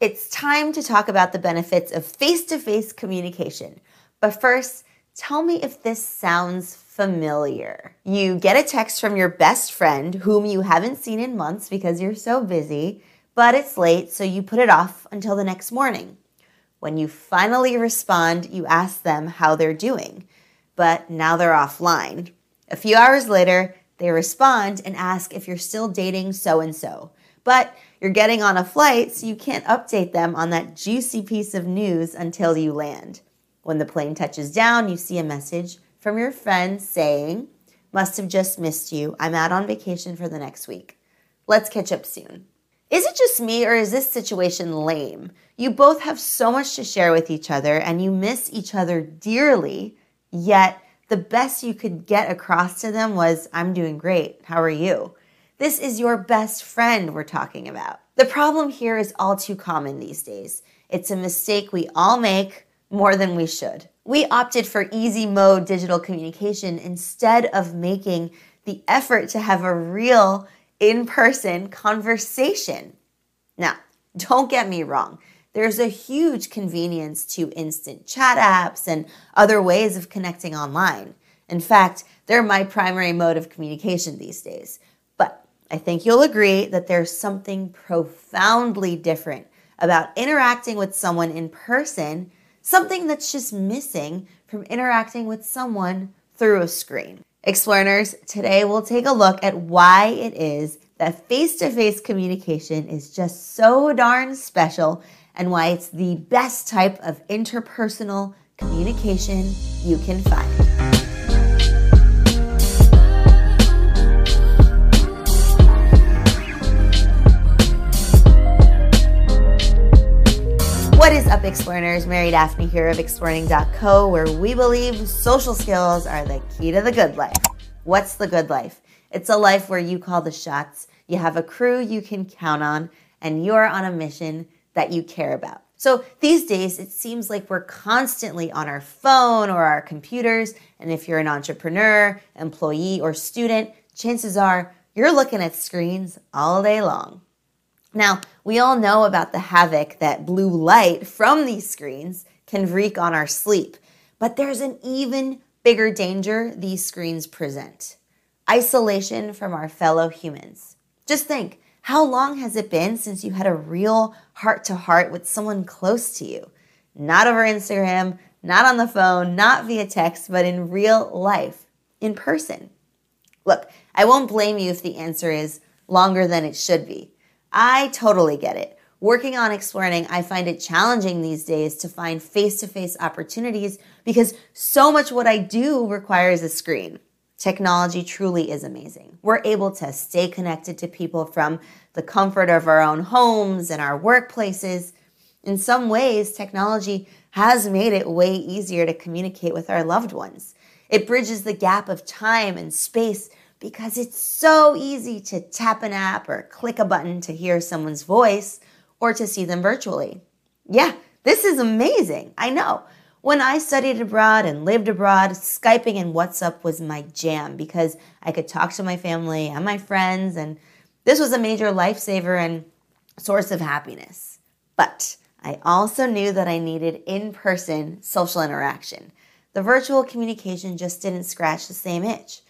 It's time to talk about the benefits of face to face communication. But first, tell me if this sounds familiar. You get a text from your best friend whom you haven't seen in months because you're so busy, but it's late, so you put it off until the next morning. When you finally respond, you ask them how they're doing, but now they're offline. A few hours later, they respond and ask if you're still dating so and so. But you're getting on a flight, so you can't update them on that juicy piece of news until you land. When the plane touches down, you see a message from your friend saying, Must have just missed you. I'm out on vacation for the next week. Let's catch up soon. Is it just me or is this situation lame? You both have so much to share with each other and you miss each other dearly, yet the best you could get across to them was, I'm doing great. How are you? This is your best friend we're talking about. The problem here is all too common these days. It's a mistake we all make more than we should. We opted for easy mode digital communication instead of making the effort to have a real in person conversation. Now, don't get me wrong. There's a huge convenience to instant chat apps and other ways of connecting online. In fact, they're my primary mode of communication these days. I think you'll agree that there's something profoundly different about interacting with someone in person, something that's just missing from interacting with someone through a screen. Explorers, today we'll take a look at why it is that face to face communication is just so darn special and why it's the best type of interpersonal communication you can find. Explorers? Mary Daphne here of Exploring.co, where we believe social skills are the key to the good life. What's the good life? It's a life where you call the shots, you have a crew you can count on, and you're on a mission that you care about. So these days, it seems like we're constantly on our phone or our computers. And if you're an entrepreneur, employee, or student, chances are you're looking at screens all day long. Now, we all know about the havoc that blue light from these screens can wreak on our sleep, but there's an even bigger danger these screens present isolation from our fellow humans. Just think how long has it been since you had a real heart to heart with someone close to you? Not over Instagram, not on the phone, not via text, but in real life, in person. Look, I won't blame you if the answer is longer than it should be. I totally get it. Working on exploring, I find it challenging these days to find face to face opportunities because so much what I do requires a screen. Technology truly is amazing. We're able to stay connected to people from the comfort of our own homes and our workplaces. In some ways, technology has made it way easier to communicate with our loved ones. It bridges the gap of time and space because it's so easy to tap an app or click a button to hear someone's voice or to see them virtually. Yeah, this is amazing. I know. When I studied abroad and lived abroad, Skyping and WhatsApp was my jam because I could talk to my family and my friends, and this was a major lifesaver and source of happiness. But I also knew that I needed in person social interaction. The virtual communication just didn't scratch the same itch.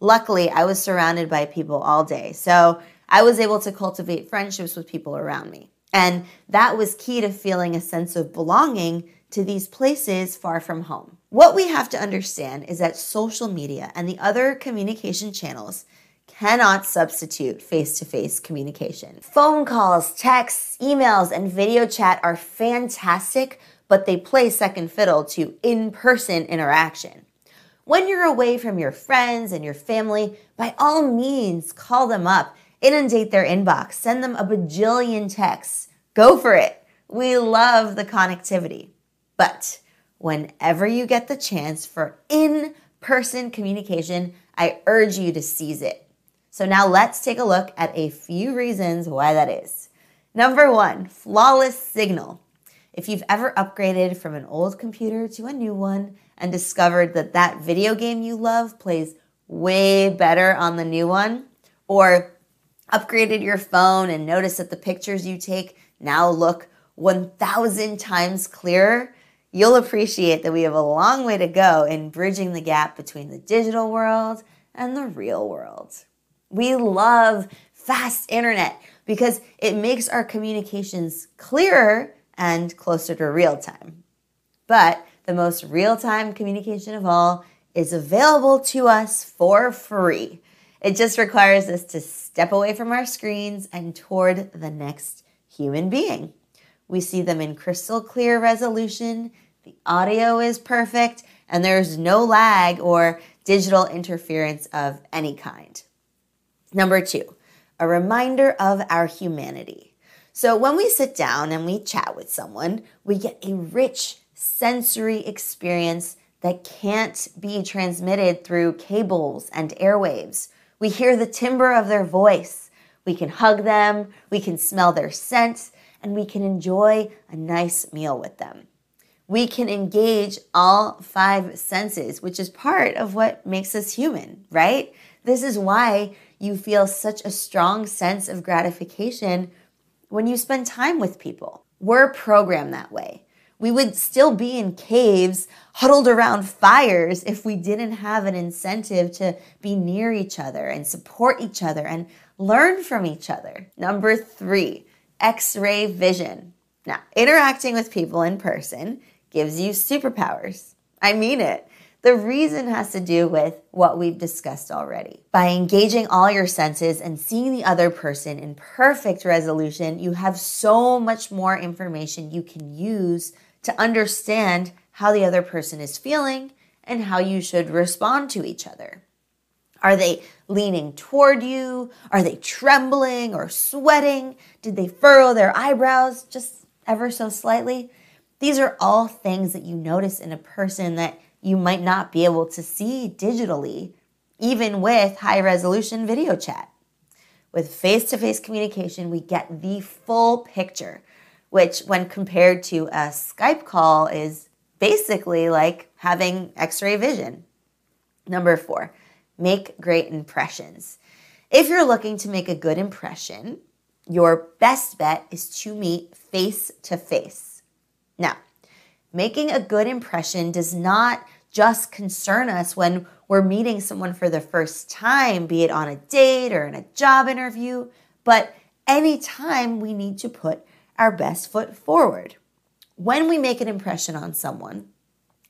Luckily, I was surrounded by people all day, so I was able to cultivate friendships with people around me. And that was key to feeling a sense of belonging to these places far from home. What we have to understand is that social media and the other communication channels cannot substitute face to face communication. Phone calls, texts, emails, and video chat are fantastic, but they play second fiddle to in person interaction. When you're away from your friends and your family, by all means, call them up, inundate their inbox, send them a bajillion texts. Go for it. We love the connectivity. But whenever you get the chance for in person communication, I urge you to seize it. So now let's take a look at a few reasons why that is. Number one, flawless signal. If you've ever upgraded from an old computer to a new one and discovered that that video game you love plays way better on the new one, or upgraded your phone and noticed that the pictures you take now look 1,000 times clearer, you'll appreciate that we have a long way to go in bridging the gap between the digital world and the real world. We love fast internet because it makes our communications clearer and closer to real time. But the most real time communication of all is available to us for free. It just requires us to step away from our screens and toward the next human being. We see them in crystal clear resolution, the audio is perfect, and there's no lag or digital interference of any kind. Number two, a reminder of our humanity. So when we sit down and we chat with someone, we get a rich sensory experience that can't be transmitted through cables and airwaves. We hear the timbre of their voice. We can hug them, we can smell their scent, and we can enjoy a nice meal with them. We can engage all five senses, which is part of what makes us human, right? This is why you feel such a strong sense of gratification when you spend time with people. We're programmed that way. We would still be in caves, huddled around fires, if we didn't have an incentive to be near each other and support each other and learn from each other. Number three, x ray vision. Now, interacting with people in person gives you superpowers. I mean it. The reason has to do with what we've discussed already. By engaging all your senses and seeing the other person in perfect resolution, you have so much more information you can use to understand how the other person is feeling and how you should respond to each other. Are they leaning toward you? Are they trembling or sweating? Did they furrow their eyebrows just ever so slightly? These are all things that you notice in a person that you might not be able to see digitally, even with high resolution video chat. With face to face communication, we get the full picture which, when compared to a Skype call, is basically like having x ray vision. Number four, make great impressions. If you're looking to make a good impression, your best bet is to meet face to face. Now, making a good impression does not just concern us when we're meeting someone for the first time, be it on a date or in a job interview, but anytime we need to put our best foot forward. When we make an impression on someone,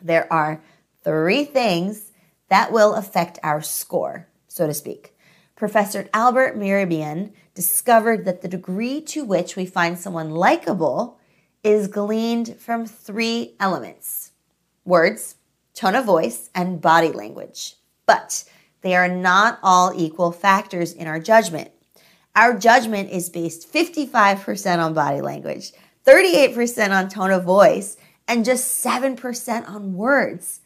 there are three things that will affect our score, so to speak. Professor Albert Mehrabian discovered that the degree to which we find someone likable is gleaned from three elements words, tone of voice, and body language. But they are not all equal factors in our judgment. Our judgment is based 55% on body language, 38% on tone of voice, and just 7% on words.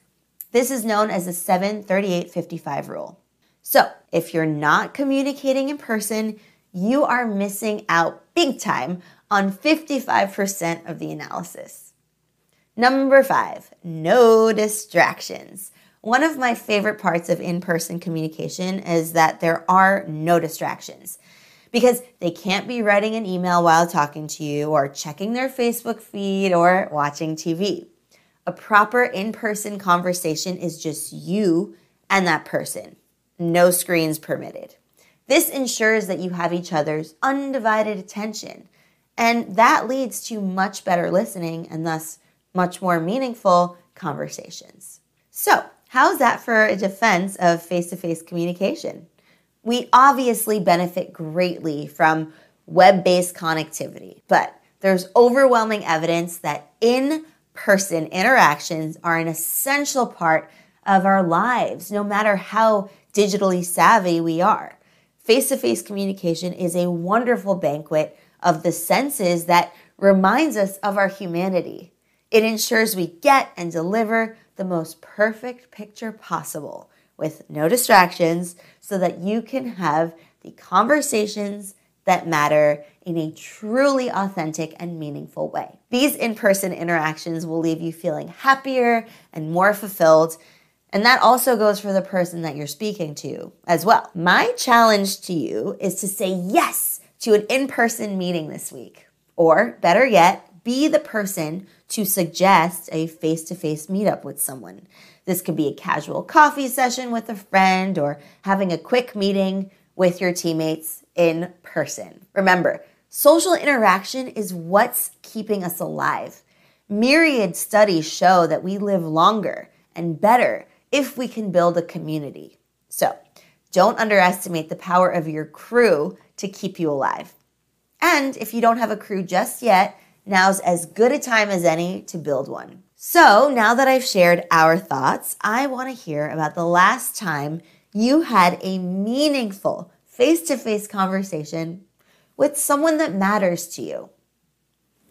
This is known as the 7 38 55 rule. So, if you're not communicating in person, you are missing out big time on 55% of the analysis. Number five, no distractions. One of my favorite parts of in person communication is that there are no distractions because they can't be writing an email while talking to you or checking their Facebook feed or watching TV. A proper in person conversation is just you and that person. No screens permitted. This ensures that you have each other's undivided attention, and that leads to much better listening and thus much more meaningful conversations. So, how's that for a defense of face to face communication? we obviously benefit greatly from web based connectivity, but there's overwhelming evidence that in person interactions are an essential part of our lives, no matter how digitally savvy we are. Face to face communication is a wonderful banquet of the senses that reminds us of our humanity. It ensures we get and deliver the most perfect picture possible with no distractions so that you can have the conversations that matter in a truly authentic and meaningful way. These in person interactions will leave you feeling happier and more fulfilled. And that also goes for the person that you're speaking to as well. My challenge to you is to say yes to an in person meeting this week. Or better yet, be the person to suggest a face to face meetup with someone. This could be a casual coffee session with a friend or having a quick meeting with your teammates in person. Remember, social interaction is what's keeping us alive. Myriad studies show that we live longer and better if we can build a community. So, don't underestimate the power of your crew to keep you alive. And if you don't have a crew just yet, now's as good a time as any to build one. So, now that I've shared our thoughts, I want to hear about the last time you had a meaningful face to face conversation with someone that matters to you.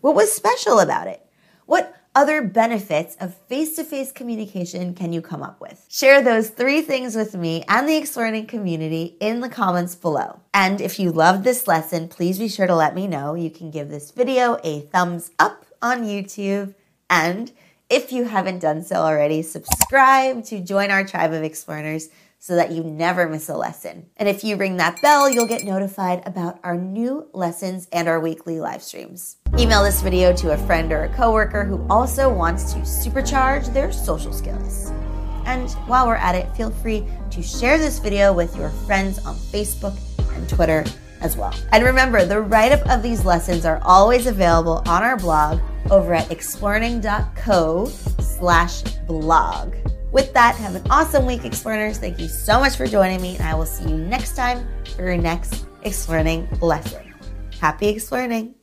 What was special about it? What other benefits of face to face communication can you come up with? Share those three things with me and the Exploring community in the comments below. And if you loved this lesson, please be sure to let me know. You can give this video a thumbs up on YouTube. And if you haven't done so already, subscribe to join our tribe of explorers so that you never miss a lesson. And if you ring that bell, you'll get notified about our new lessons and our weekly live streams. Email this video to a friend or a coworker who also wants to supercharge their social skills. And while we're at it, feel free to share this video with your friends on Facebook and Twitter as well. And remember, the write up of these lessons are always available on our blog over at exploring.co slash blog. With that, have an awesome week, Explorers. Thank you so much for joining me, and I will see you next time for your next Exploring lesson. Happy exploring!